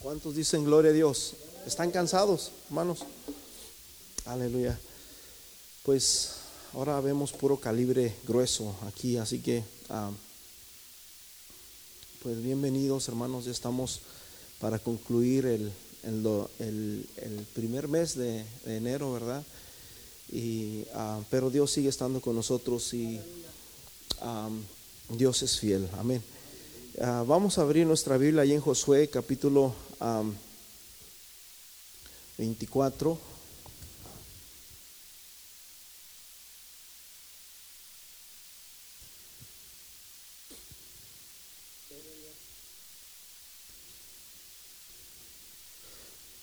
¿Cuántos dicen gloria a Dios? ¿Están cansados, hermanos? Aleluya. Pues ahora vemos puro calibre grueso aquí, así que ah, pues bienvenidos hermanos, ya estamos para concluir el, el, primer mes de, enero, ¿verdad? Y, ah, pero Dios sigue estando con nosotros y ah, Dios es fiel, amén. vamos a abrir nuestra Biblia ahí en Josué capítulo 24.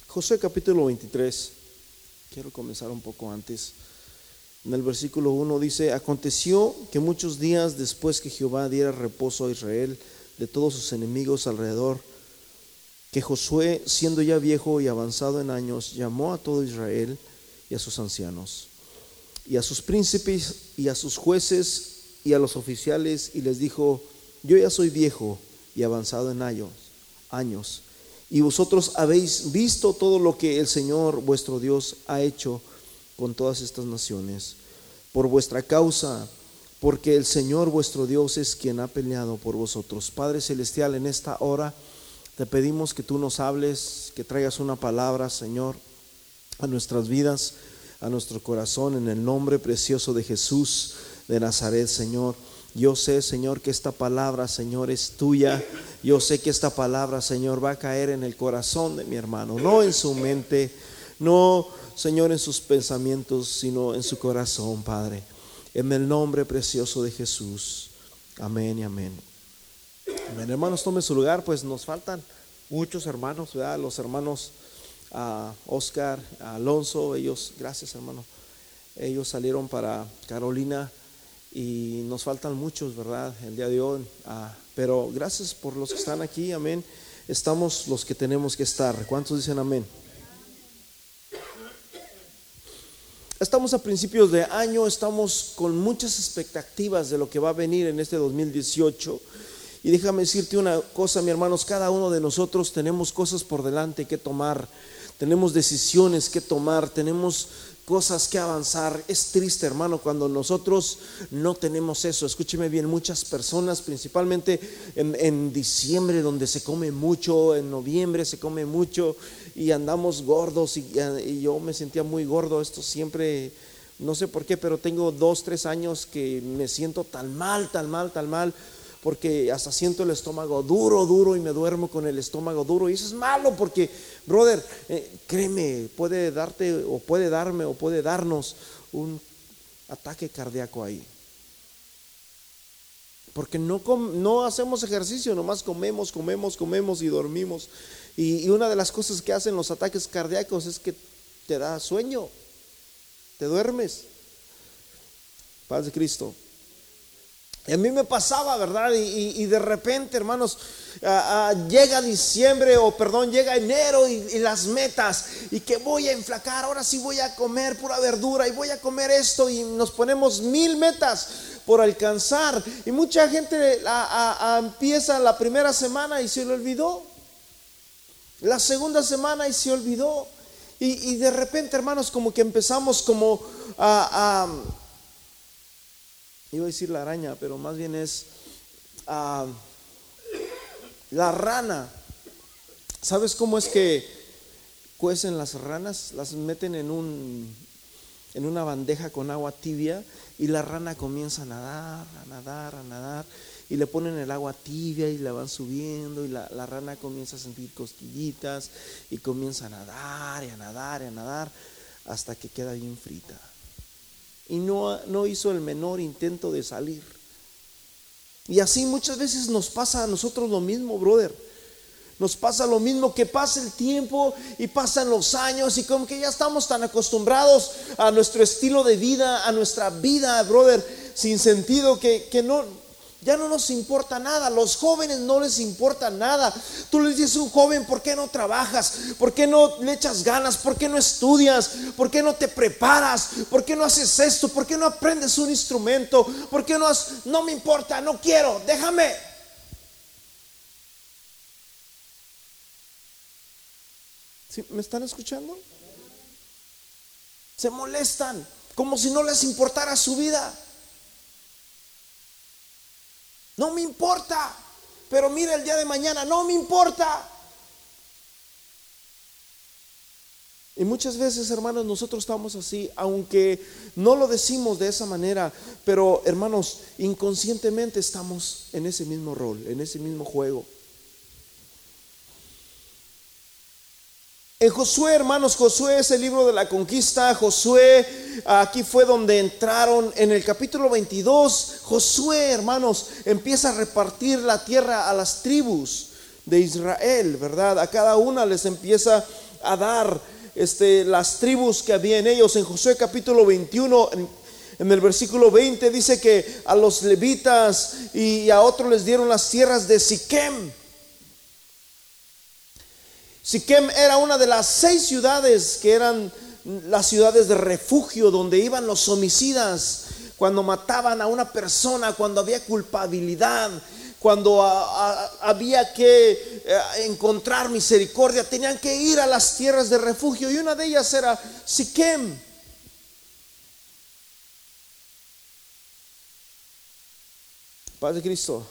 José capítulo 23, quiero comenzar un poco antes. En el versículo 1 dice, aconteció que muchos días después que Jehová diera reposo a Israel de todos sus enemigos alrededor, que Josué, siendo ya viejo y avanzado en años, llamó a todo Israel y a sus ancianos, y a sus príncipes y a sus jueces y a los oficiales, y les dijo, yo ya soy viejo y avanzado en años, años, y vosotros habéis visto todo lo que el Señor vuestro Dios ha hecho con todas estas naciones, por vuestra causa, porque el Señor vuestro Dios es quien ha peleado por vosotros. Padre Celestial, en esta hora, te pedimos que tú nos hables, que traigas una palabra, Señor, a nuestras vidas, a nuestro corazón, en el nombre precioso de Jesús de Nazaret, Señor. Yo sé, Señor, que esta palabra, Señor, es tuya. Yo sé que esta palabra, Señor, va a caer en el corazón de mi hermano, no en su mente, no, Señor, en sus pensamientos, sino en su corazón, Padre. En el nombre precioso de Jesús. Amén y amén. Amén. Hermanos, tome su lugar, pues nos faltan muchos hermanos, ¿verdad? Los hermanos a Oscar, Alonso, ellos, gracias hermano, ellos salieron para Carolina y nos faltan muchos, ¿verdad? El día de hoy, ah, pero gracias por los que están aquí, amén. Estamos los que tenemos que estar. ¿Cuántos dicen amén? Estamos a principios de año, estamos con muchas expectativas de lo que va a venir en este 2018. Y déjame decirte una cosa, mi hermanos, cada uno de nosotros tenemos cosas por delante que tomar, tenemos decisiones que tomar, tenemos cosas que avanzar. Es triste, hermano, cuando nosotros no tenemos eso. Escúcheme bien, muchas personas, principalmente en, diciembre, donde se come mucho, en noviembre se come mucho y andamos gordos y, y yo me sentía muy gordo. Esto siempre, no sé por qué, pero tengo dos, tres años que me siento tan mal, tan mal, tan mal porque hasta siento el estómago duro, duro y me duermo con el estómago duro. Y eso es malo porque, brother, eh, créeme, puede darte o puede darme o puede darnos un ataque cardíaco ahí. Porque no, no hacemos ejercicio, nomás comemos, comemos, comemos y dormimos. Y, y una de las cosas que hacen los ataques cardíacos es que te da sueño, te duermes. Paz de Cristo. Y a mí me pasaba, ¿verdad? Y, de repente, hermanos, llega diciembre o perdón, llega enero y, las metas y que voy a enflacar, ahora sí voy a comer pura verdura y voy a comer esto y nos ponemos mil metas por alcanzar. Y mucha gente empieza la primera semana y se le olvidó. La segunda semana y se olvidó. Y, de repente, hermanos, como que empezamos como a iba a decir la araña, pero más bien es ah, la rana. ¿Sabes cómo es que cuecen las ranas? Las meten en un en una bandeja con agua tibia y la rana comienza a nadar, a nadar, a nadar y le ponen el agua tibia y la van subiendo y la, la rana comienza a sentir cosquillitas y comienza a nadar y a nadar y a nadar hasta que queda bien frita y no, no hizo el menor intento de salir. Y así muchas veces nos pasa a nosotros lo mismo, brother. Nos pasa lo mismo que pasa el tiempo y pasan los años y como que ya estamos tan acostumbrados a nuestro estilo de vida, a nuestra vida, brother, sin sentido que, que no, ya no nos importa nada, los jóvenes no les importa nada. Tú le dices a un joven, ¿por qué no trabajas? ¿Por qué no le echas ganas? ¿Por qué no estudias? ¿Por qué no te preparas? ¿Por qué no haces esto? ¿Por qué no aprendes un instrumento? ¿Por qué no has, no me importa, no quiero, déjame? ¿Me están escuchando? Se molestan, como si no les importara su vida. No me importa, pero mira el día de mañana, no me importa. Y muchas veces, hermanos, nosotros estamos así, aunque no lo decimos de esa manera, pero hermanos, inconscientemente estamos en ese mismo rol, en ese mismo juego. En Josué, hermanos, Josué es el libro de la conquista. Josué, aquí fue donde entraron en el capítulo 22. Josué, hermanos, empieza a repartir la tierra a las tribus de Israel, ¿verdad? A cada una les empieza a dar este, las tribus que había en ellos. En Josué capítulo 21, en, en el versículo 20, dice que a los levitas y a otros les dieron las tierras de Siquem Siquem era una de las seis ciudades que eran las ciudades de refugio donde iban los homicidas cuando mataban a una persona, cuando había culpabilidad, cuando había que eh, encontrar misericordia, tenían que ir a las tierras de refugio y una de ellas era Siquem. Padre Cristo.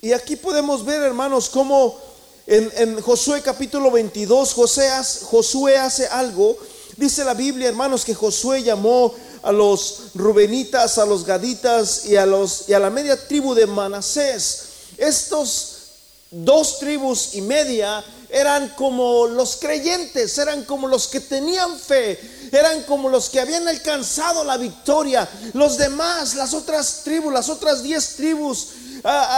Y aquí podemos ver, hermanos, cómo en, Josué capítulo 22 Josué hace algo. Dice la Biblia, hermanos, que Josué llamó a los rubenitas, a los gaditas y a, los, y a la media tribu de Manasés. Estos dos tribus y media eran como los creyentes, eran como los que tenían fe, eran como los que habían alcanzado la victoria. Los demás, las otras tribus, las otras diez tribus,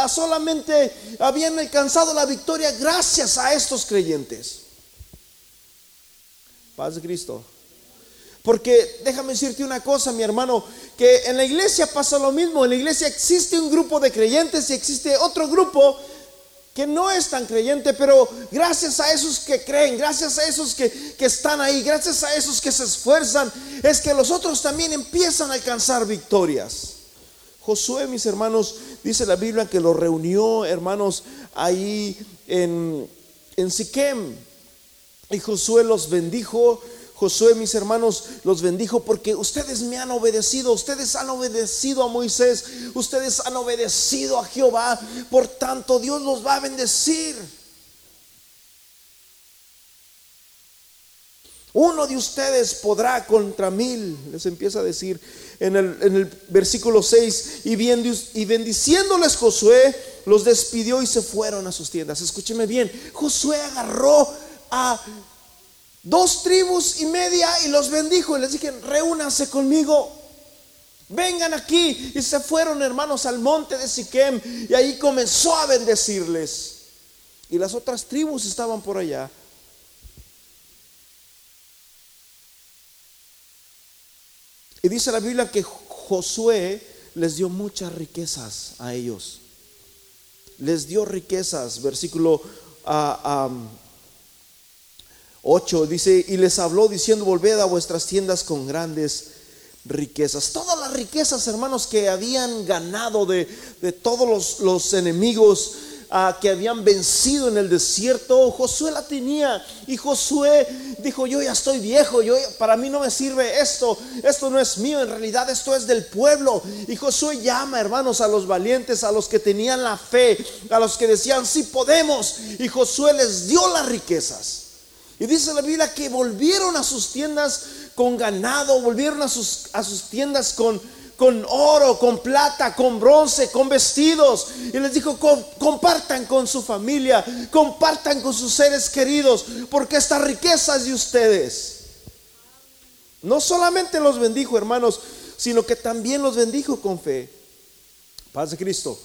solamente habían alcanzado la victoria gracias a estos creyentes. Paz de Cristo. Porque déjame decirte una cosa, mi hermano, que en la iglesia pasa lo mismo. En la iglesia existe un grupo de creyentes y existe otro grupo que no es tan creyente, pero gracias a esos que creen, gracias a esos que, que, están ahí, gracias a esos que se esfuerzan, es que los otros también empiezan a alcanzar victorias. Josué, mis hermanos, dice la Biblia que lo reunió, hermanos, ahí en, en Siquem. Y Josué los bendijo. Josué, mis hermanos, los bendijo porque ustedes me han obedecido, ustedes han obedecido a Moisés, ustedes han obedecido a Jehová, por tanto Dios los va a bendecir. Uno de ustedes podrá contra mil, les empieza a decir en el, versículo 6, y, y bendiciéndoles Josué, los despidió y se fueron a sus tiendas. Escúcheme bien, Josué agarró a dos tribus y media y los bendijo y les dije, reúnanse conmigo. Vengan aquí y se fueron hermanos al monte de Siquem y ahí comenzó a bendecirles. Y las otras tribus estaban por allá. Y dice la Biblia que Josué les dio muchas riquezas a ellos. Les dio riquezas, versículo 8 dice, y les habló diciendo, volved a vuestras tiendas con grandes riquezas. Todas las riquezas, hermanos, que habían ganado de, todos los, los enemigos que habían vencido en el desierto, Josué la tenía. Y Josué dijo, yo ya estoy viejo, yo, para mí no me sirve esto, esto no es mío, en realidad esto es del pueblo. Y Josué llama, hermanos, a los valientes, a los que tenían la fe, a los que decían, sí podemos. Y Josué les dio las riquezas. Y dice la Biblia que volvieron a sus tiendas con ganado, volvieron a sus, a sus tiendas con con oro, con plata, con bronce, con vestidos. Y les dijo, compartan con su familia, compartan con sus seres queridos, porque esta riqueza es de ustedes. No solamente los bendijo, hermanos, sino que también los bendijo con fe. Paz de Cristo.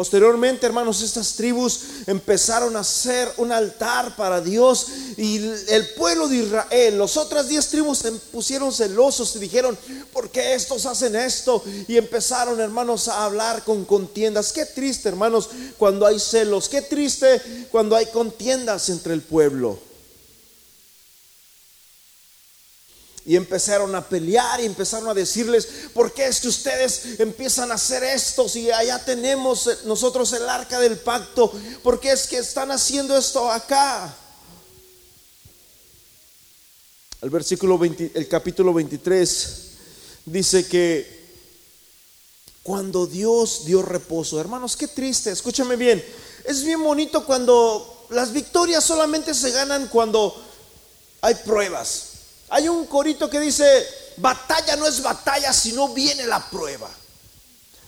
Posteriormente, hermanos, estas tribus empezaron a hacer un altar para Dios y el pueblo de Israel, las otras diez tribus se pusieron celosos y dijeron, ¿por qué estos hacen esto? Y empezaron, hermanos, a hablar con contiendas. Qué triste, hermanos, cuando hay celos. Qué triste cuando hay contiendas entre el pueblo. Y empezaron a pelear y empezaron a decirles, ¿por qué es que ustedes empiezan a hacer esto si allá tenemos nosotros el arca del pacto? ¿Por qué es que están haciendo esto acá? El versículo 20, el capítulo 23 dice que cuando Dios dio reposo, hermanos, qué triste, escúchame bien, es bien bonito cuando las victorias solamente se ganan cuando hay pruebas. Hay un corito que dice, batalla no es batalla, sino viene la prueba.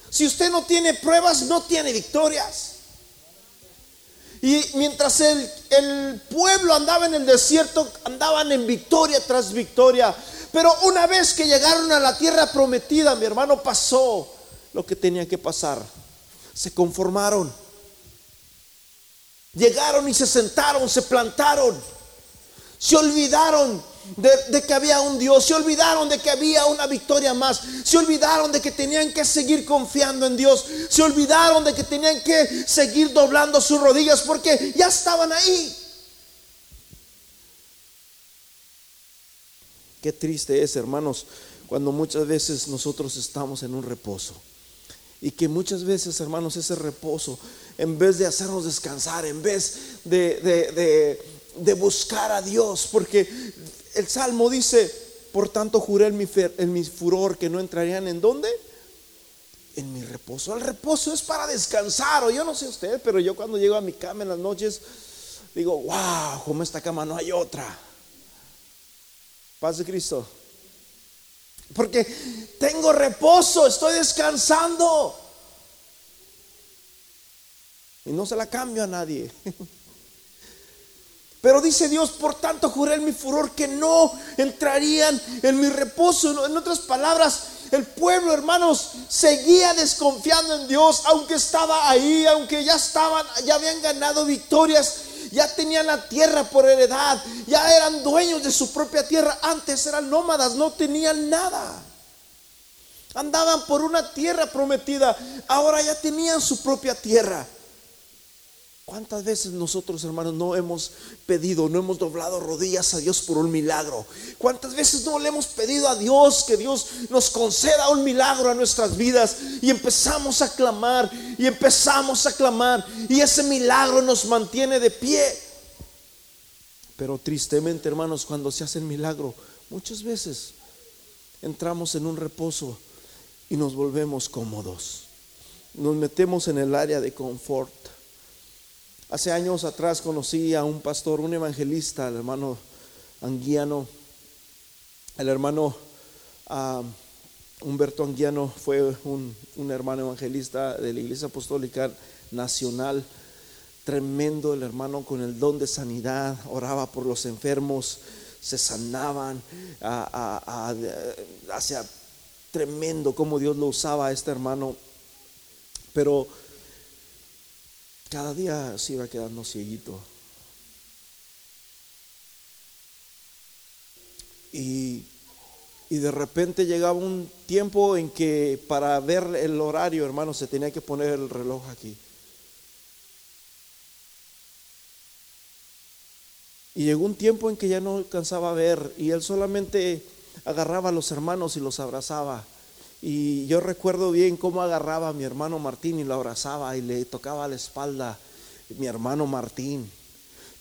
Si usted no tiene pruebas, no tiene victorias. Y mientras el, el, pueblo andaba en el desierto, andaban en victoria tras victoria. Pero una vez que llegaron a la tierra prometida, mi hermano pasó lo que tenía que pasar. Se conformaron. Llegaron y se sentaron, se plantaron. Se olvidaron de, que había un Dios, se olvidaron de que había una victoria más, se olvidaron de que tenían que seguir confiando en Dios, se olvidaron de que tenían que seguir doblando sus rodillas porque ya estaban ahí. Qué triste es, hermanos, cuando muchas veces nosotros estamos en un reposo. Y que muchas veces, hermanos, ese reposo, en vez de hacernos descansar, en vez de, de, de buscar a Dios, porque el Salmo dice, por tanto juré en mi, furor que no entrarían en dónde? En mi reposo. El reposo es para descansar, o yo no sé usted, pero yo cuando llego a mi cama en las noches, digo, wow, como esta cama no hay otra. Paz de Cristo. Porque tengo reposo, estoy descansando. Y no se la cambio a nadie. Pero dice Dios, por tanto juré en mi furor que no entrarían en mi reposo. En otras palabras, el pueblo, hermanos, seguía desconfiando en Dios, aunque estaba ahí, aunque ya estaban, ya habían ganado victorias, ya tenían la tierra por heredad, ya eran dueños de su propia tierra. Antes eran nómadas, no tenían nada. Andaban por una tierra prometida, ahora ya tenían su propia tierra. ¿Cuántas veces nosotros, hermanos, no hemos pedido, no hemos doblado rodillas a Dios por un milagro? ¿Cuántas veces no le hemos pedido a Dios que Dios nos conceda un milagro a nuestras vidas? Y empezamos a clamar, y empezamos a clamar, y ese milagro nos mantiene de pie. Pero tristemente, hermanos, cuando se hace el milagro, muchas veces entramos en un reposo y nos volvemos cómodos. Nos metemos en el área de confort Hace años atrás conocí a un pastor, un evangelista, el hermano Anguiano. El hermano ah, Humberto Anguiano fue un, hermano evangelista de la Iglesia Apostólica Nacional. Tremendo el hermano con el don de sanidad, oraba por los enfermos, se sanaban, hacia tremendo como Dios lo usaba a este hermano. Pero cada día se iba quedando cieguito. Y, y, de repente llegaba un tiempo en que para ver el horario, hermano, se tenía que poner el reloj aquí. Y llegó un tiempo en que ya no alcanzaba a ver y él solamente agarraba a los hermanos y los abrazaba. Y yo recuerdo bien cómo agarraba a mi hermano Martín y lo abrazaba y le tocaba la espalda mi hermano Martín.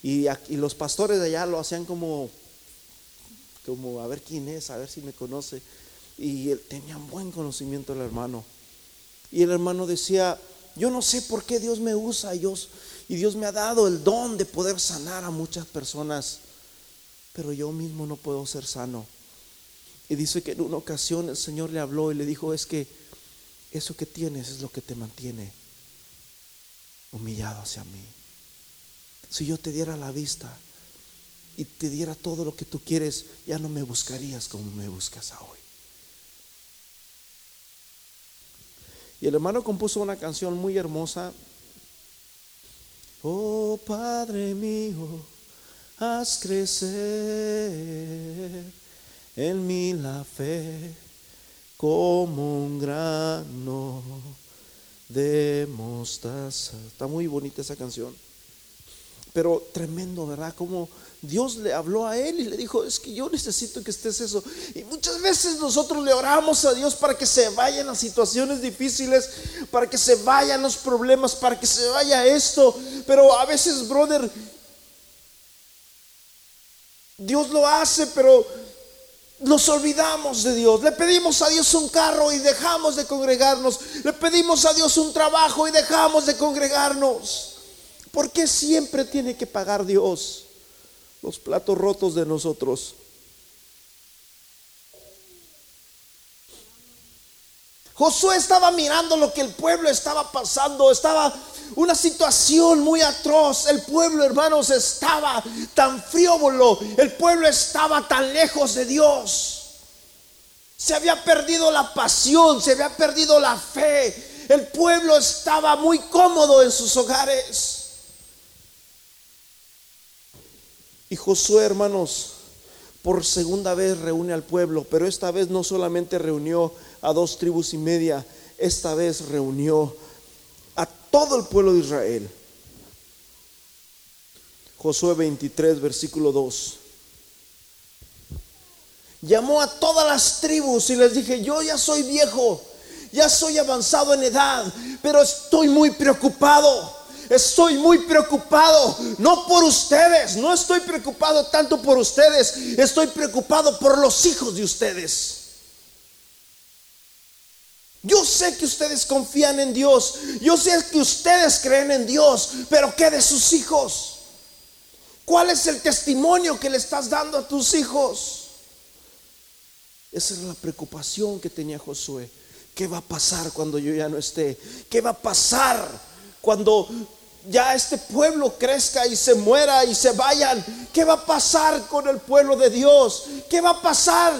Y, los pastores de allá lo hacían como, como a ver quién es, a ver si me conoce. Y él, tenían buen conocimiento el hermano. Y el hermano decía, yo no sé por qué Dios me usa Dios, y Dios me ha dado el don de poder sanar a muchas personas, pero yo mismo no puedo ser sano. Y dice que en una ocasión el Señor le habló y le dijo, es que eso que tienes es lo que te mantiene humillado hacia mí. Si yo te diera la vista y te diera todo lo que tú quieres, ya no me buscarías como me buscas hoy. Y el hermano compuso una canción muy hermosa. Oh Padre mío, haz crecer en mí la fe como un grano de mostaza. Está muy bonita esa canción. Pero tremendo, ¿verdad? Como Dios le habló a él y le dijo, es que yo necesito que estés eso. Y muchas veces nosotros le oramos a Dios para que se vayan las situaciones difíciles, para que se vayan los problemas, para que se vaya esto. Pero a veces, brother, Dios lo hace, pero nos olvidamos de Dios. Le pedimos a Dios un carro y dejamos de congregarnos. Le pedimos a Dios un trabajo y dejamos de congregarnos. ¿Por qué siempre tiene que pagar Dios los platos rotos de nosotros? Josué estaba mirando lo que el pueblo estaba pasando, estaba una situación muy atroz. El pueblo, hermanos, estaba tan frívolo, el pueblo estaba tan lejos de Dios. Se había perdido la pasión, se había perdido la fe. El pueblo estaba muy cómodo en sus hogares. Y Josué, hermanos, por segunda vez reúne al pueblo, pero esta vez no solamente reunió a dos tribus y media, esta vez reunió a todo el pueblo de Israel. Josué 23, versículo 2. Llamó a todas las tribus y les dije, yo ya soy viejo, ya soy avanzado en edad, pero estoy muy preocupado Estoy muy preocupado, no por ustedes, no estoy preocupado tanto por ustedes, estoy preocupado por los hijos de ustedes. Yo sé que ustedes confían en Dios, yo sé que ustedes creen en Dios, pero ¿qué de sus hijos? ¿Cuál es el testimonio que le estás dando a tus hijos? Esa es la preocupación que tenía Josué. ¿Qué va a pasar cuando yo ya no esté? ¿Qué va a pasar cuando ya este pueblo crezca y se muera y se vayan, ¿qué va a pasar con el pueblo de Dios? ¿Qué va a pasar?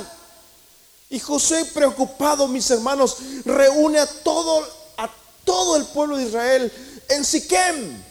Y José preocupado, mis hermanos, reúne a todo a todo el pueblo de Israel en Siquem.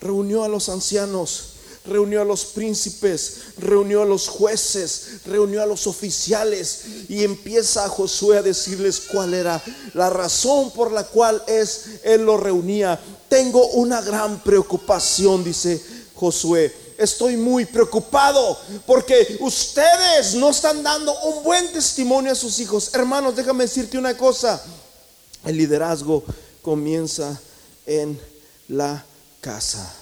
Reunió a los ancianos, reunió a los príncipes, reunió a los jueces, reunió a los oficiales y empieza a Josué a decirles cuál era la razón por la cual es él lo reunía. Tengo una gran preocupación, dice Josué. Estoy muy preocupado porque ustedes no están dando un buen testimonio a sus hijos. Hermanos, déjame decirte una cosa. El liderazgo comienza en la casa.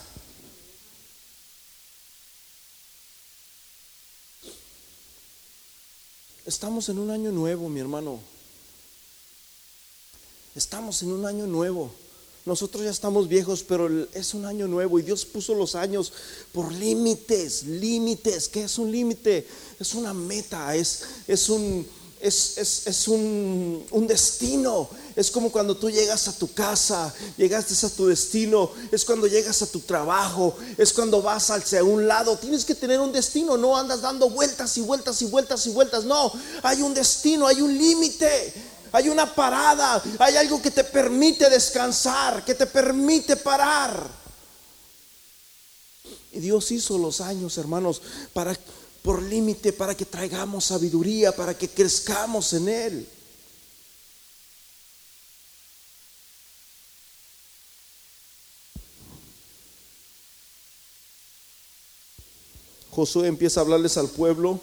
Estamos en un año nuevo, mi hermano. Estamos en un año nuevo. Nosotros ya estamos viejos, pero es un año nuevo y Dios puso los años por límites, límites. ¿Qué es un límite? Es una meta, es, es un es, un, destino. Es como cuando tú llegas a tu casa, llegaste a tu destino, es cuando llegas a tu trabajo, es cuando vas hacia un lado. Tienes que tener un destino, no andas dando vueltas y vueltas y vueltas y vueltas. No, hay un destino, hay un límite, hay una parada, hay algo que te permite descansar, que te permite parar. Y Dios hizo los años, hermanos, para por límite para que traigamos sabiduría, para que crezcamos en Él. Josué empieza a hablarles al pueblo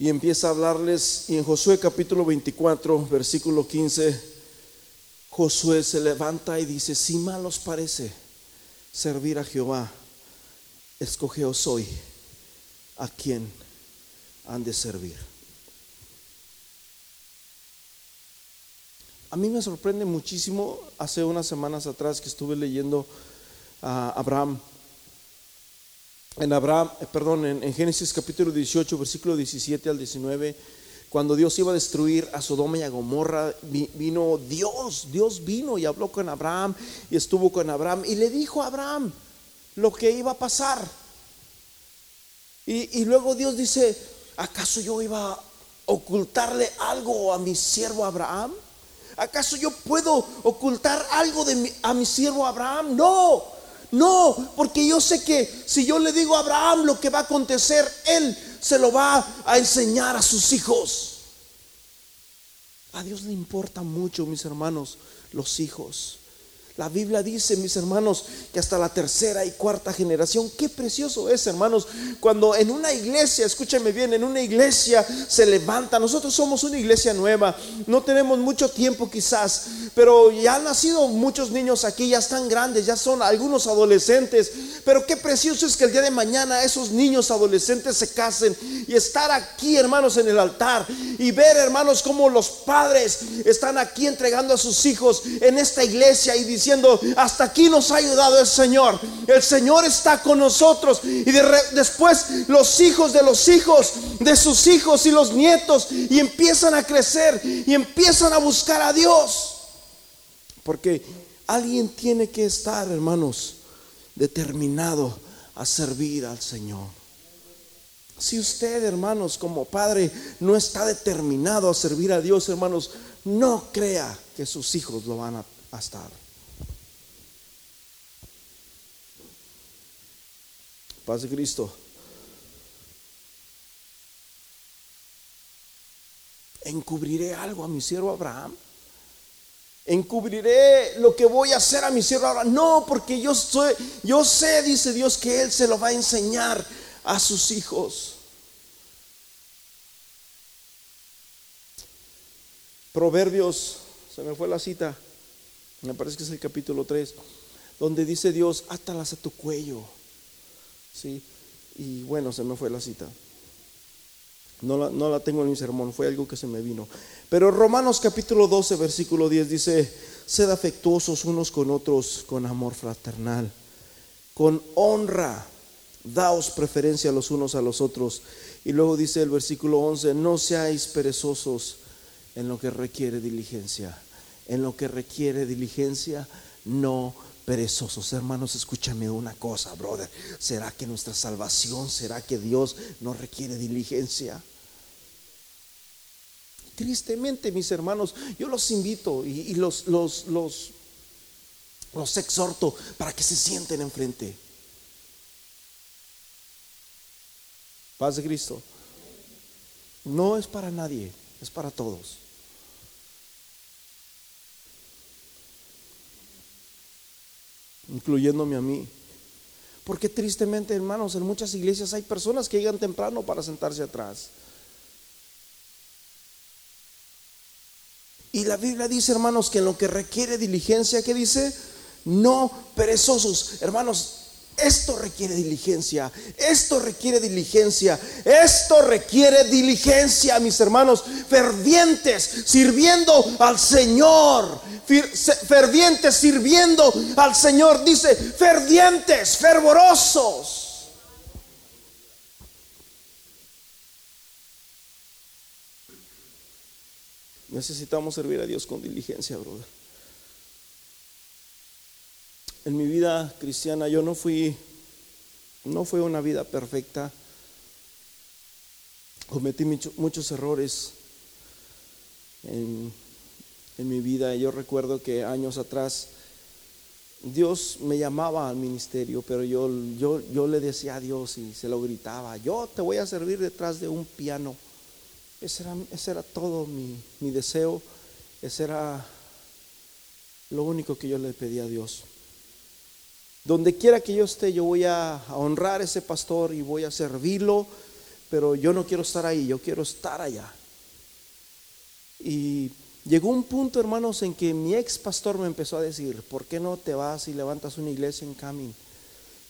y empieza a hablarles, y en Josué capítulo 24, versículo 15, Josué se levanta y dice, si mal os parece servir a Jehová, escogeos hoy a quien han de servir. A mí me sorprende muchísimo, hace unas semanas atrás que estuve leyendo a Abraham, en Abraham, eh, perdón, en, Génesis capítulo 18, versículo 17 al 19, cuando Dios iba a destruir a Sodoma y a Gomorra, vino Dios, Dios vino y habló con Abraham y estuvo con Abraham y le dijo a Abraham lo que iba a pasar. Y, luego Dios dice, ¿acaso yo iba a ocultarle algo a mi siervo Abraham? ¿Acaso yo puedo ocultar algo de a mi siervo Abraham? No, no, porque yo sé que si yo le digo a Abraham lo que va a acontecer, él se lo va a enseñar a sus hijos. A Dios le importa mucho, mis hermanos, los hijos. La Biblia dice, mis hermanos, que hasta la tercera y cuarta generación, qué precioso es, hermanos, cuando en una iglesia, escúchame bien, en una iglesia se levanta, nosotros somos una iglesia nueva, no tenemos mucho tiempo quizás, pero ya han nacido muchos niños aquí, ya están grandes, ya son algunos adolescentes, pero qué precioso es que el día de mañana esos niños adolescentes se casen y estar aquí, hermanos, en el altar y ver, hermanos, cómo los padres están aquí entregando a sus hijos en esta iglesia y diciendo, hasta aquí nos ha ayudado el Señor. El Señor está con nosotros. Y después los hijos de los hijos, de sus hijos y los nietos, y empiezan a crecer y empiezan a buscar a Dios. Porque alguien tiene que estar, hermanos, determinado a servir al Señor. Si usted, hermanos, como padre, no está determinado a servir a Dios, hermanos, no crea que sus hijos lo van a, estar. Paz de Cristo. Encubriré algo a mi siervo Abraham. Encubriré lo que voy a hacer a mi siervo Abraham. No, porque yo soy, yo sé, dice Dios, que Él se lo va a enseñar a sus hijos. Proverbios, se me fue la cita, me parece que es el capítulo 3, donde dice Dios, átalas a tu cuello ¿sí? Y bueno, se me fue la cita. No la, no la, tengo en mi sermón, fue algo que se me vino. Pero Romanos capítulo 12, versículo 10 dice, sed afectuosos unos con otros con amor fraternal, con honra, daos preferencia los unos a los otros. Y luego dice el versículo 11, no seáis perezosos en lo que requiere diligencia. En lo que requiere diligencia, no perezosos. Hermanos, escúchame una cosa, brother. ¿Será que nuestra salvación, será que Dios no requiere diligencia? Tristemente, mis hermanos, yo los invito y, los, los, los, los exhorto para que se sienten enfrente. Paz de Cristo. No es para nadie, es para todos. Incluyéndome a mí. Porque tristemente, hermanos, en muchas iglesias hay personas que llegan temprano para sentarse atrás. Y la Biblia dice, hermanos, que en lo que requiere diligencia, ¿qué dice? No perezosos. Hermanos, esto requiere diligencia, esto requiere diligencia, esto requiere diligencia, mis hermanos, fervientes, sirviendo al Señor, fervientes, sirviendo al Señor, dice, fervientes, fervorosos. Necesitamos servir a Dios con diligencia, brother en mi vida cristiana yo no fui, no fue una vida perfecta. Cometí muchos errores en, mi vida. Yo recuerdo que años atrás Dios me llamaba al ministerio, pero yo, yo, yo le decía a Dios y se lo gritaba, yo te voy a servir detrás de un piano. Ese era, ese era todo mi, mi deseo, ese era lo único que yo le pedía a Dios. Donde quiera que yo esté, yo voy a honrar a ese pastor y voy a servirlo, pero yo no quiero estar ahí, yo quiero estar allá. Y llegó un punto, hermanos, en que mi ex pastor me empezó a decir, ¿por qué no te vas y levantas una iglesia en Camin?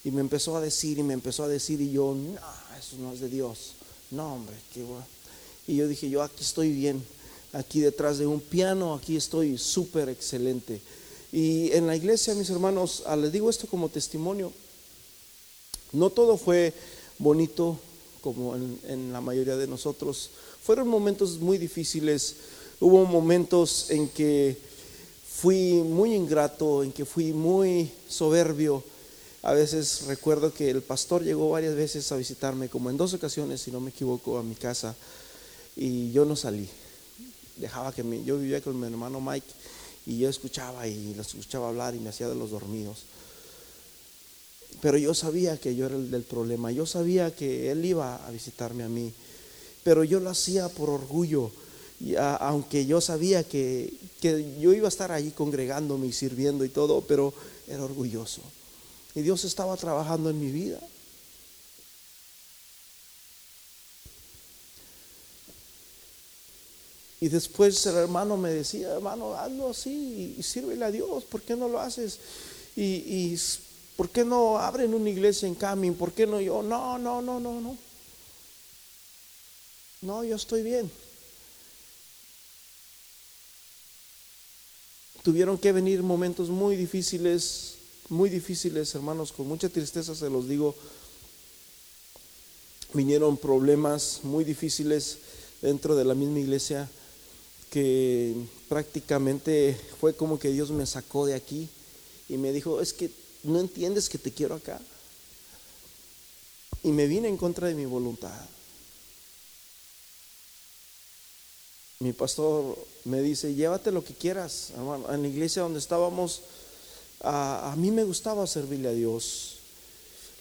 Y me empezó a decir y me empezó a decir y yo, no, eso no es de Dios. No, hombre, qué bueno. Y yo dije, yo aquí estoy bien, aquí detrás de un piano, aquí estoy súper excelente. Y en la iglesia, mis hermanos, ah, les digo esto como testimonio, no todo fue bonito como en, la mayoría de nosotros. Fueron momentos muy difíciles, hubo momentos en que fui muy ingrato, en que fui muy soberbio. A veces recuerdo que el pastor llegó varias veces a visitarme, como en dos ocasiones, si no me equivoco, a mi casa, y yo no salí. Dejaba que me, yo vivía con mi hermano Mike y yo escuchaba y los escuchaba hablar y me hacía de los dormidos. Pero yo sabía que yo era el del problema, yo sabía que él iba a visitarme a mí, pero yo lo hacía por orgullo, y aunque yo sabía que, que yo iba a estar allí congregándome y sirviendo y todo, pero era orgulloso. Y Dios estaba trabajando en mi vida. Y después el hermano me decía, hermano, hazlo así y sírvele a Dios, ¿por qué no lo haces? Y, y ¿por qué no abren una iglesia en Camin? ¿Por qué no yo? No, no, no, no, no. No, yo estoy bien. Tuvieron que venir momentos muy difíciles, muy difíciles, hermanos, con mucha tristeza se los digo. Vinieron problemas muy difíciles dentro de la misma iglesia que prácticamente fue como que Dios me sacó de aquí y me dijo, es que no entiendes que te quiero acá. Y me vine en contra de mi voluntad. Mi pastor me dice, llévate lo que quieras. En la iglesia donde estábamos, a, mí me gustaba servirle a Dios.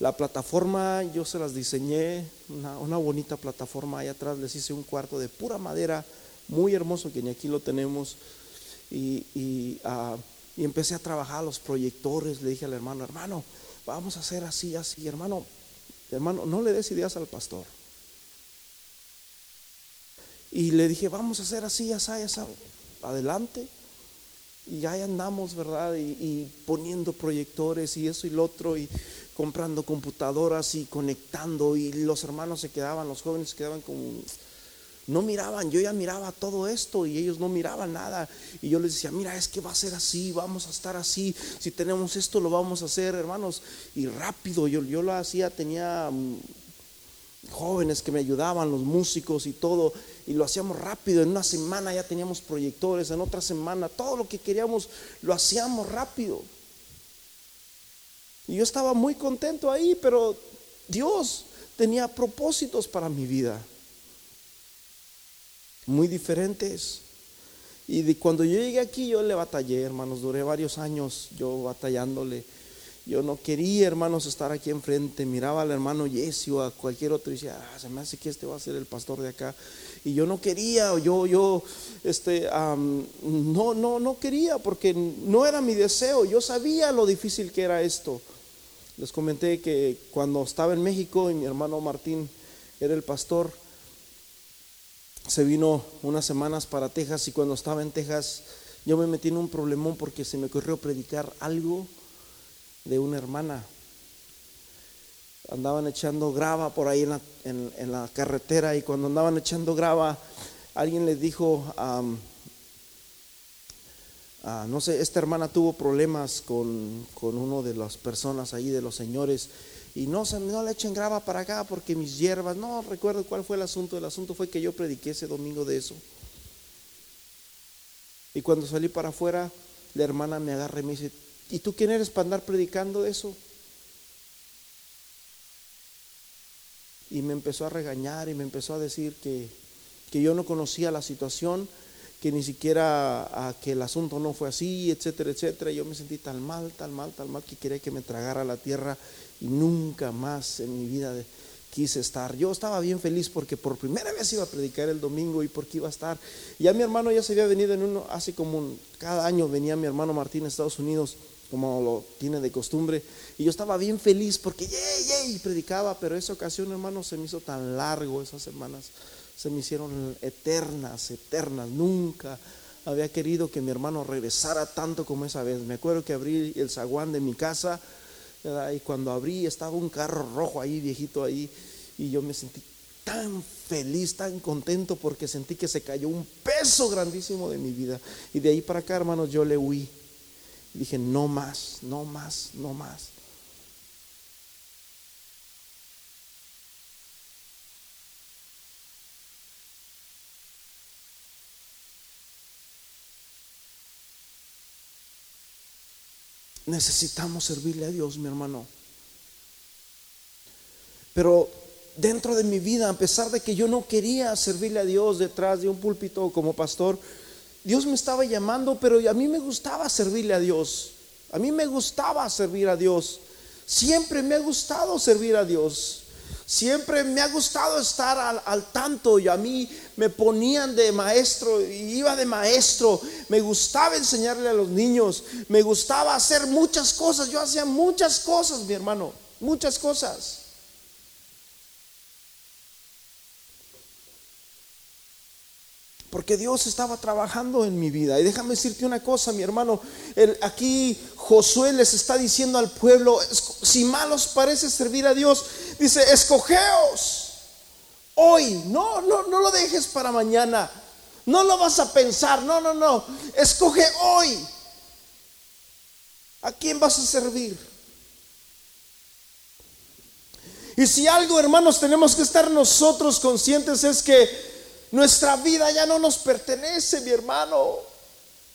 La plataforma yo se las diseñé, una, una bonita plataforma. Ahí atrás les hice un cuarto de pura madera muy hermoso que ni aquí lo tenemos. Y, ah, y, empecé a trabajar los proyectores. Le dije al hermano, hermano, vamos a hacer así, así. Hermano, hermano, no le des ideas al pastor. Y le dije, vamos a hacer así, así, así. Adelante. Y ahí andamos, ¿verdad? Y, y, poniendo proyectores y eso y lo otro, y comprando computadoras y conectando. Y los hermanos se quedaban, los jóvenes se quedaban como no miraban, yo ya miraba todo esto y ellos no miraban nada. Y yo les decía, mira, es que va a ser así, vamos a estar así, si tenemos esto lo vamos a hacer, hermanos. Y rápido, yo, lo hacía, tenía mm, jóvenes que me ayudaban, los músicos y todo, y lo hacíamos rápido. En una semana ya teníamos proyectores, en otra semana todo lo que queríamos lo hacíamos rápido. Y yo estaba muy contento ahí, pero Dios tenía propósitos para mi vida muy diferentes. Y de cuando yo llegué aquí, yo le batallé, hermanos, duré varios años yo batallándole. Yo no quería, hermanos, estar aquí enfrente. Miraba al hermano Yesio, a cualquier otro, y decía, ah, se me hace que este va a ser el pastor de acá. Y yo no quería, yo, yo, este, no, no, no quería, porque no era mi deseo. Yo sabía lo difícil que era esto. Les comenté que cuando estaba en México y mi hermano Martín era el pastor, se vino unas semanas para Texas y cuando estaba en Texas yo me metí en un problemón porque se me ocurrió predicar algo de una hermana. Andaban echando grava por ahí en la, carretera y cuando andaban echando grava alguien les dijo, no sé, esta hermana tuvo problemas con, con uno de las personas ahí, de los señores, y no, no le echen grava para acá porque mis hierbas, no recuerdo cuál fue el asunto, el asunto fue que yo prediqué ese domingo de eso. Y cuando salí para afuera, la hermana me agarra y me dice, ¿y tú quién eres para andar predicando eso? Y me empezó a regañar y me empezó a decir que, que yo no conocía la situación, que ni siquiera que el asunto no fue así, etcétera, etcétera. Yo me sentí tan mal, tan mal, tan mal que quería que me tragara la tierra y nunca más en mi vida quise estar. Yo estaba bien feliz porque por primera vez iba a predicar el domingo y porque iba a estar. Ya mi hermano ya se había venido en uno, hace como cada año venía mi hermano Martín a Estados Unidos, como lo tiene de costumbre, y yo estaba bien feliz porque yay, yay, predicaba, pero esa ocasión, hermano, se me hizo tan largo, esas semanas se me hicieron eternas, eternas, nunca había querido que mi hermano regresara tanto como esa vez. Me acuerdo que abrí el zaguán de mi casa y cuando abrí estaba un carro rojo ahí, viejito ahí, y yo me sentí tan feliz, tan contento porque sentí que se cayó un peso grandísimo de mi vida. Y de ahí para acá, hermanos, yo le huí. dije, no más, no más, no más. Necesitamos servirle a Dios, mi hermano. Pero dentro de mi vida, a pesar de que yo no quería servirle a Dios detrás de un púlpito como pastor, Dios me estaba llamando, pero a mí me gustaba servirle a Dios. A mí me gustaba servir a Dios. Siempre me ha gustado servir a Dios. Siempre me ha gustado estar al, tanto y a mí me ponían de maestro, y iba de maestro, me gustaba enseñarle a los niños, me gustaba hacer muchas cosas, yo hacía muchas cosas, mi hermano, muchas cosas. Porque Dios estaba trabajando en mi vida. Y déjame decirte una cosa, mi hermano. aquí Josué les está diciendo al pueblo, si mal os parece servir a Dios, dice, escogeos hoy. No, no, no lo dejes para mañana. No lo vas a pensar. No, no, no. Escoge hoy. ¿A quién vas a servir? Y si algo, hermanos, tenemos que estar nosotros conscientes es que nuestra vida ya no nos pertenece, mi hermano.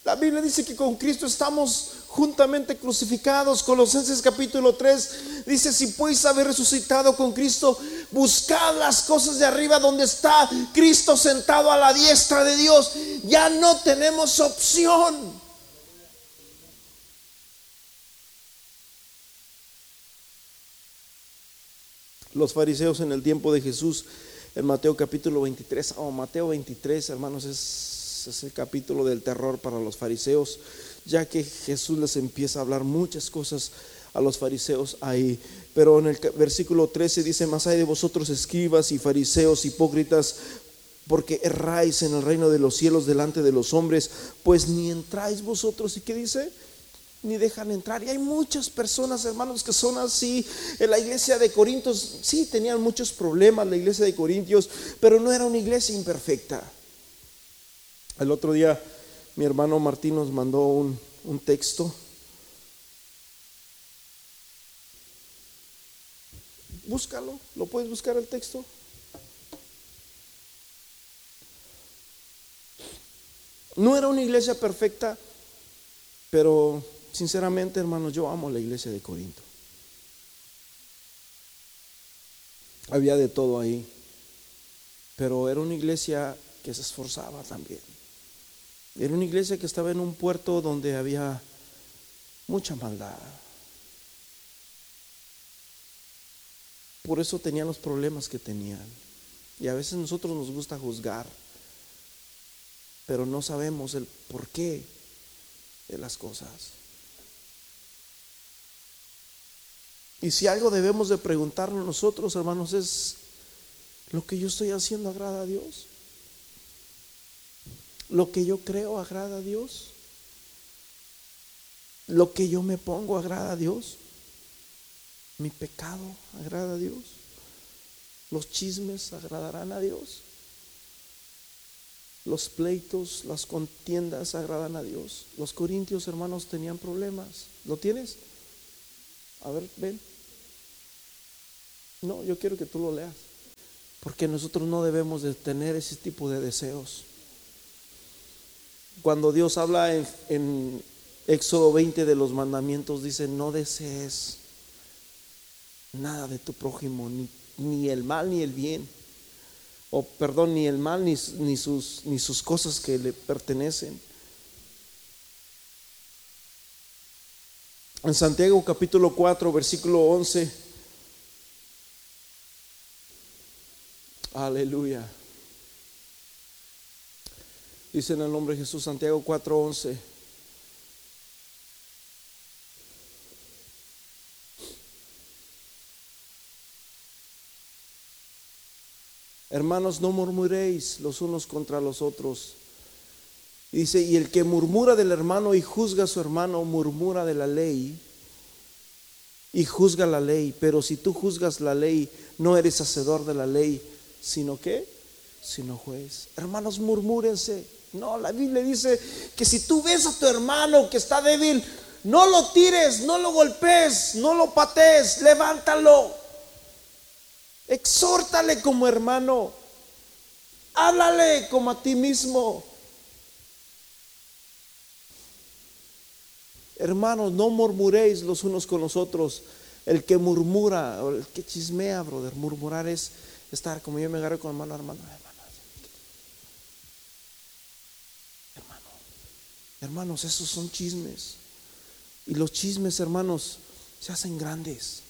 La Biblia dice que con Cristo estamos juntamente crucificados. Colosenses capítulo 3 dice, si puedes haber resucitado con Cristo, buscad las cosas de arriba donde está Cristo sentado a la diestra de Dios. Ya no tenemos opción. Los fariseos en el tiempo de Jesús en Mateo capítulo 23. Oh, Mateo 23, hermanos, es, el capítulo del terror para los fariseos, ya que Jesús les empieza a hablar muchas cosas a los fariseos ahí. Pero en el versículo 13 dice, más hay de vosotros escribas y fariseos hipócritas, porque erráis en el reino de los cielos delante de los hombres, pues ni entráis vosotros. ¿Y qué dice? Ni dejan entrar. Y hay muchas personas, hermanos, que son así. En la iglesia de Corintios, sí, tenían muchos problemas la iglesia de Corintios, pero no era una iglesia imperfecta. El otro día mi hermano Martín nos mandó un, un texto. Búscalo, ¿lo puedes buscar el texto? No era una iglesia perfecta, pero Sinceramente, hermanos, yo amo la iglesia de Corinto. Había de todo ahí, pero era una iglesia que se esforzaba también. Era una iglesia que estaba en un puerto donde había mucha maldad. Por eso tenían los problemas que tenían. Y a veces nosotros nos gusta juzgar, pero no sabemos el porqué de las cosas. Y si algo debemos de preguntarnos nosotros, hermanos, es, ¿lo que yo estoy haciendo agrada a Dios? ¿Lo que yo creo agrada a Dios? ¿Lo que yo me pongo agrada a Dios? ¿Mi pecado agrada a Dios? ¿Los chismes agradarán a Dios? Los pleitos, las contiendas agradan a Dios. Los corintios hermanos tenían problemas. ¿Lo tienes? A ver, ven. No, yo quiero que tú lo leas. Porque nosotros no debemos de tener ese tipo de deseos. Cuando Dios habla en, Éxodo 20 de los mandamientos, dice, no desees nada de tu prójimo, ni, el mal ni el bien. O perdón, ni el mal ni, ni, sus, ni sus cosas que le pertenecen. En Santiago capítulo 4, versículo 11. Aleluya. Dice en el nombre de Jesús, Santiago 4, 11. Hermanos, no murmuréis los unos contra los otros dice, y el que murmura del hermano y juzga a su hermano, murmura de la ley y juzga la ley. Pero si tú juzgas la ley, no eres hacedor de la ley, sino que, sino juez. Hermanos, murmúrense. No, la Biblia dice que si tú ves a tu hermano que está débil, no lo tires, no lo golpees, no lo patees, levántalo. Exhórtale como hermano. Háblale como a ti mismo. Hermanos, no murmuréis los unos con los otros. El que murmura, el que chismea, brother, murmurar es estar como yo me agarro con hermano, hermano, hermano. Hermano, hermanos, esos son chismes. Y los chismes, hermanos, se hacen grandes.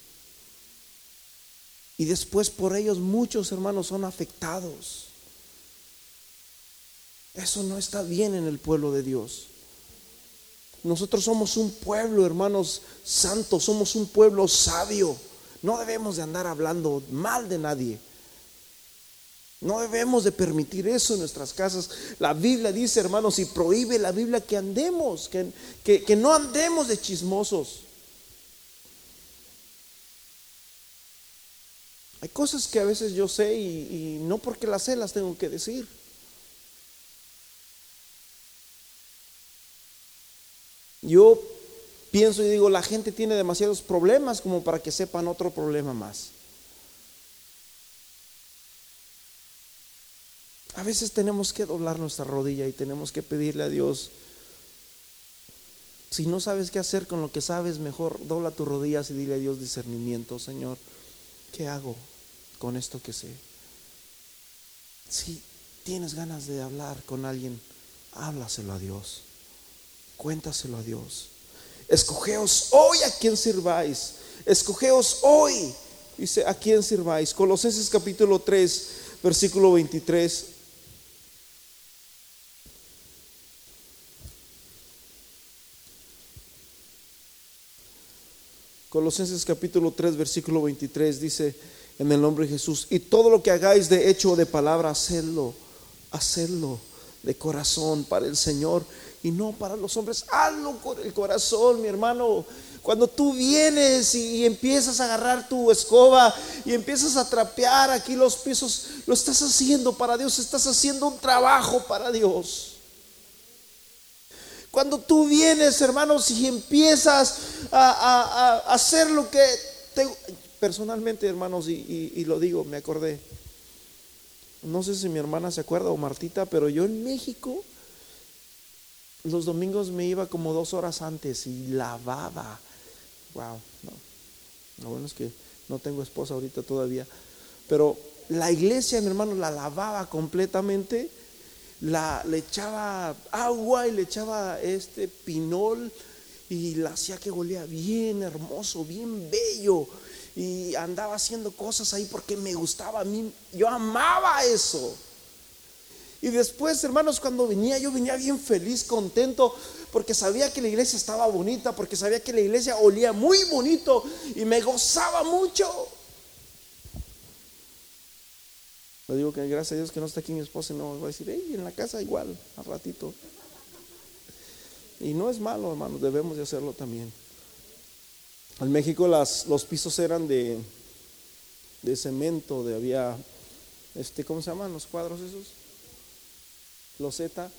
Y después por ellos muchos hermanos son afectados. Eso no está bien en el pueblo de Dios. Nosotros somos un pueblo, hermanos santos, somos un pueblo sabio. No debemos de andar hablando mal de nadie. No debemos de permitir eso en nuestras casas. La Biblia dice, hermanos, y prohíbe la Biblia que andemos, que, que, no andemos de chismosos. Hay cosas que a veces yo sé y, y no porque las sé las tengo que decir. Yo pienso y digo, la gente tiene demasiados problemas como para que sepan otro problema más. A veces tenemos que doblar nuestra rodilla y tenemos que pedirle a Dios. Si no sabes qué hacer con lo que sabes, mejor dobla tus rodillas y dile a Dios discernimiento, Señor, ¿qué hago con esto que sé? Si tienes ganas de hablar con alguien, háblaselo a Dios. Cuéntaselo a Dios. Escogeos hoy a quien sirváis. Escogeos hoy. Dice, ¿a quién sirváis? Colosenses capítulo 3, versículo 23. Colosenses capítulo 3, versículo 23 dice, en el nombre de Jesús, y todo lo que hagáis de hecho o de palabra, hacedlo, hacedlo de corazón para el Señor y no para los hombres. Hazlo con el corazón, mi hermano. Cuando tú vienes y, empiezas a agarrar tu escoba y empiezas a trapear aquí los pisos, lo estás haciendo para Dios, estás haciendo un trabajo para Dios. Cuando tú vienes, hermanos, y empiezas a, hacer lo que te, personalmente, hermanos, y, lo digo, me acordé. No sé si mi hermana se acuerda o Martita, pero yo en México los domingos me iba como dos horas antes y lavaba. Wow, no. Lo bueno es que no tengo esposa ahorita todavía. Pero la iglesia, mi hermano, la lavaba completamente la, le echaba agua y le echaba este pinol y la hacía que olía bien hermoso, bien bello. Y andaba haciendo cosas ahí porque me gustaba a mí. Yo amaba eso. Y después, hermanos, cuando venía, yo venía bien feliz, contento, porque sabía que la iglesia estaba bonita, porque sabía que la iglesia olía muy bonito y me gozaba mucho. Le digo que gracias a Dios que no está aquí mi esposa y no va a decir, hey, en la casa igual, al ratito. Y no es malo, hermanos, debemos de hacerlo también. En México las, los pisos eran de, de cemento, de había, este, ¿cómo se llaman los cuadros esos? Loseta.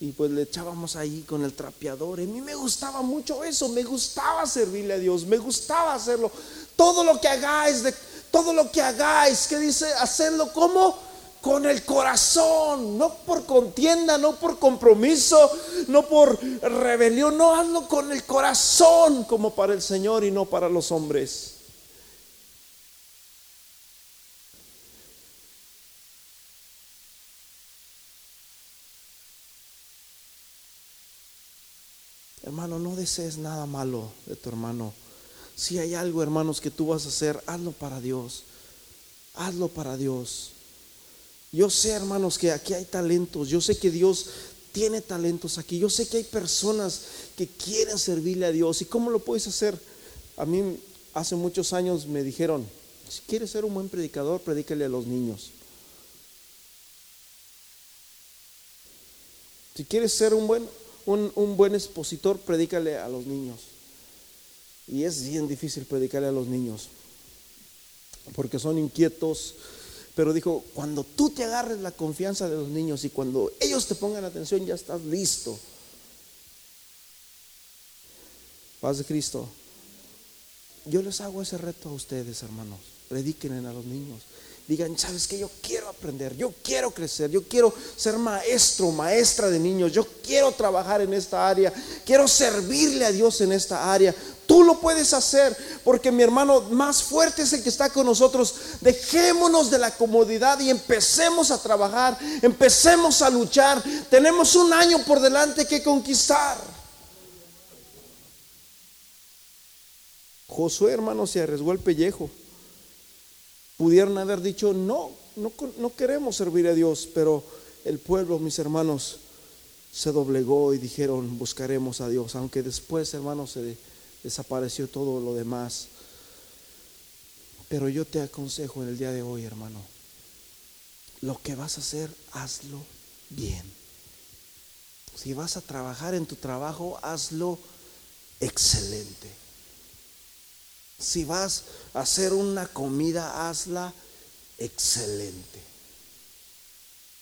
Y pues le echábamos ahí con el trapeador. A mí me gustaba mucho eso, me gustaba servirle a Dios, me gustaba hacerlo. Todo lo que hagáis de todo lo que hagáis, que dice, hacerlo como con el corazón, no por contienda, no por compromiso, no por rebelión, no hazlo con el corazón como para el Señor y no para los hombres. Hermano, no desees nada malo de tu hermano. Si hay algo, hermanos, que tú vas a hacer, hazlo para Dios. Hazlo para Dios. Yo sé, hermanos, que aquí hay talentos. Yo sé que Dios tiene talentos aquí. Yo sé que hay personas que quieren servirle a Dios. ¿Y cómo lo puedes hacer? A mí hace muchos años me dijeron, si quieres ser un buen predicador, predícale a los niños. Si quieres ser un buen, un, un buen expositor, predícale a los niños. Y es bien difícil predicarle a los niños, porque son inquietos. Pero dijo, cuando tú te agarres la confianza de los niños y cuando ellos te pongan atención, ya estás listo. Paz de Cristo. Yo les hago ese reto a ustedes, hermanos. Prediquen a los niños digan, sabes que yo quiero aprender, yo quiero crecer, yo quiero ser maestro, maestra de niños, yo quiero trabajar en esta área, quiero servirle a Dios en esta área. Tú lo puedes hacer porque mi hermano más fuerte es el que está con nosotros. Dejémonos de la comodidad y empecemos a trabajar, empecemos a luchar. Tenemos un año por delante que conquistar. Josué, hermano, se arriesgó el pellejo. Pudieron haber dicho, no, no, no queremos servir a Dios, pero el pueblo, mis hermanos, se doblegó y dijeron, buscaremos a Dios, aunque después, hermanos, se desapareció todo lo demás. Pero yo te aconsejo en el día de hoy, hermano, lo que vas a hacer, hazlo bien. Si vas a trabajar en tu trabajo, hazlo excelente. Si vas a hacer una comida, hazla excelente.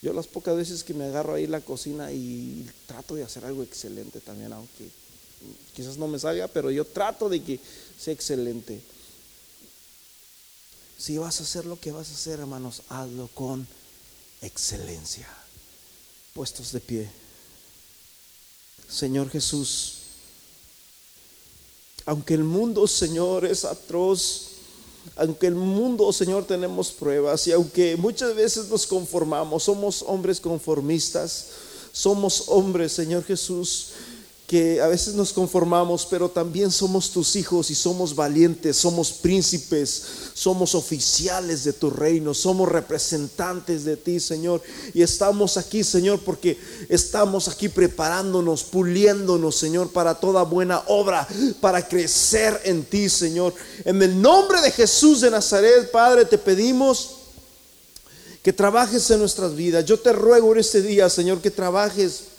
Yo las pocas veces que me agarro ahí la cocina y trato de hacer algo excelente también, aunque quizás no me salga, pero yo trato de que sea excelente. Si vas a hacer lo que vas a hacer, hermanos, hazlo con excelencia. Puestos de pie. Señor Jesús, aunque el mundo, Señor, es atroz, aunque el mundo, Señor, tenemos pruebas y aunque muchas veces nos conformamos, somos hombres conformistas, somos hombres, Señor Jesús, que a veces nos conformamos, pero también somos tus hijos y somos valientes, somos príncipes, somos oficiales de tu reino, somos representantes de ti, Señor. Y estamos aquí, Señor, porque estamos aquí preparándonos, puliéndonos, Señor, para toda buena obra, para crecer en ti, Señor. En el nombre de Jesús de Nazaret, Padre, te pedimos que trabajes en nuestras vidas. Yo te ruego en este día, Señor, que trabajes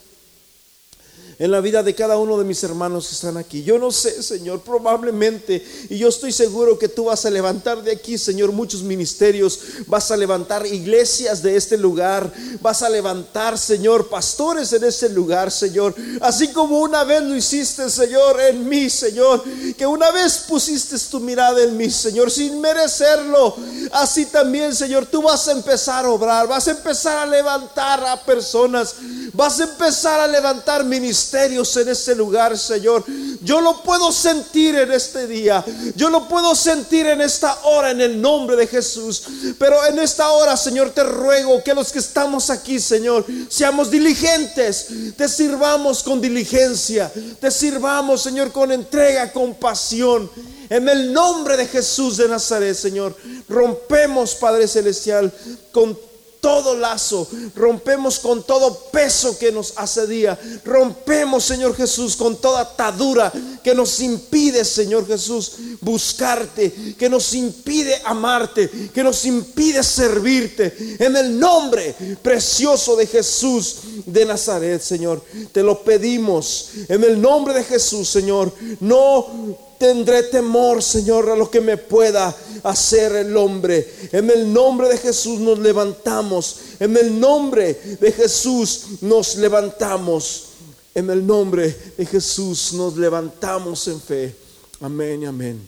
en la vida de cada uno de mis hermanos que están aquí. Yo no sé, Señor, probablemente, y yo estoy seguro que tú vas a levantar de aquí, Señor, muchos ministerios, vas a levantar iglesias de este lugar, vas a levantar, Señor, pastores en este lugar, Señor, así como una vez lo hiciste, Señor, en mí, Señor, que una vez pusiste tu mirada en mí, Señor, sin merecerlo, así también, Señor, tú vas a empezar a obrar, vas a empezar a levantar a personas, vas a empezar a levantar ministerios en este lugar, Señor. Yo lo puedo sentir en este día. Yo lo puedo sentir en esta hora en el nombre de Jesús. Pero en esta hora, Señor, te ruego que los que estamos aquí, Señor, seamos diligentes. Te sirvamos con diligencia. Te sirvamos, Señor, con entrega, con pasión. En el nombre de Jesús de Nazaret, Señor, rompemos, Padre Celestial, con todo lazo, rompemos con todo peso que nos asedía, rompemos, Señor Jesús, con toda atadura que nos impide, Señor Jesús, buscarte, que nos impide amarte, que nos impide servirte. En el nombre precioso de Jesús de Nazaret, Señor, te lo pedimos. En el nombre de Jesús, Señor, no tendré temor, Señor, a lo que me pueda hacer el hombre. En el nombre de Jesús nos levantamos. En el nombre de Jesús nos levantamos. En el nombre de Jesús nos levantamos en fe. Amén y amén.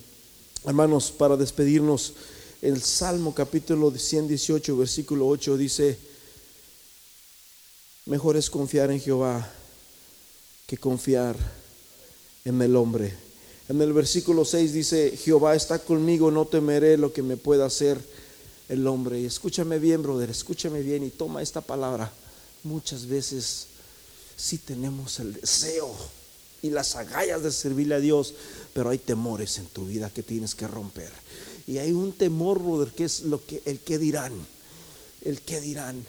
Hermanos, para despedirnos, el Salmo capítulo 118, versículo 8 dice, mejor es confiar en Jehová que confiar en el hombre. En el versículo 6 dice, Jehová está conmigo, no temeré lo que me pueda hacer el hombre. Y escúchame bien, brother, escúchame bien y toma esta palabra. Muchas veces sí tenemos el deseo y las agallas de servirle a Dios, pero hay temores en tu vida que tienes que romper. Y hay un temor, brother, que es lo que el que dirán. El que dirán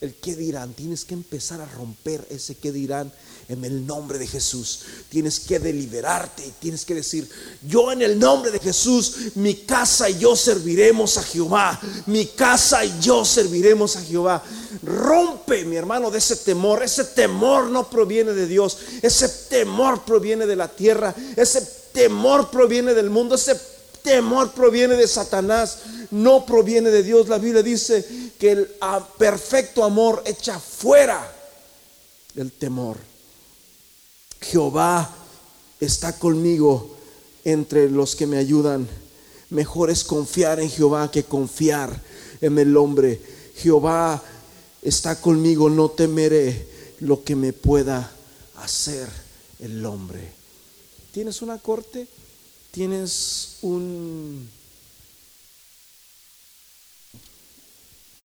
el qué dirán. Tienes que empezar a romper ese qué dirán en el nombre de Jesús. Tienes que deliberarte y tienes que decir, yo en el nombre de Jesús, mi casa y yo serviremos a Jehová. Mi casa y yo serviremos a Jehová. Rompe, mi hermano, de ese temor. Ese temor no proviene de Dios. Ese temor proviene de la tierra. Ese temor proviene del mundo. Ese temor proviene de Satanás, no proviene de Dios. La Biblia dice que el perfecto amor echa fuera el temor. Jehová está conmigo entre los que me ayudan. Mejor es confiar en Jehová que confiar en el hombre. Jehová está conmigo, no temeré lo que me pueda hacer el hombre. ¿Tienes una corte? tienes un